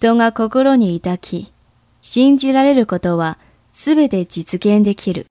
人が心に抱き、信じられることはすべて実現できる。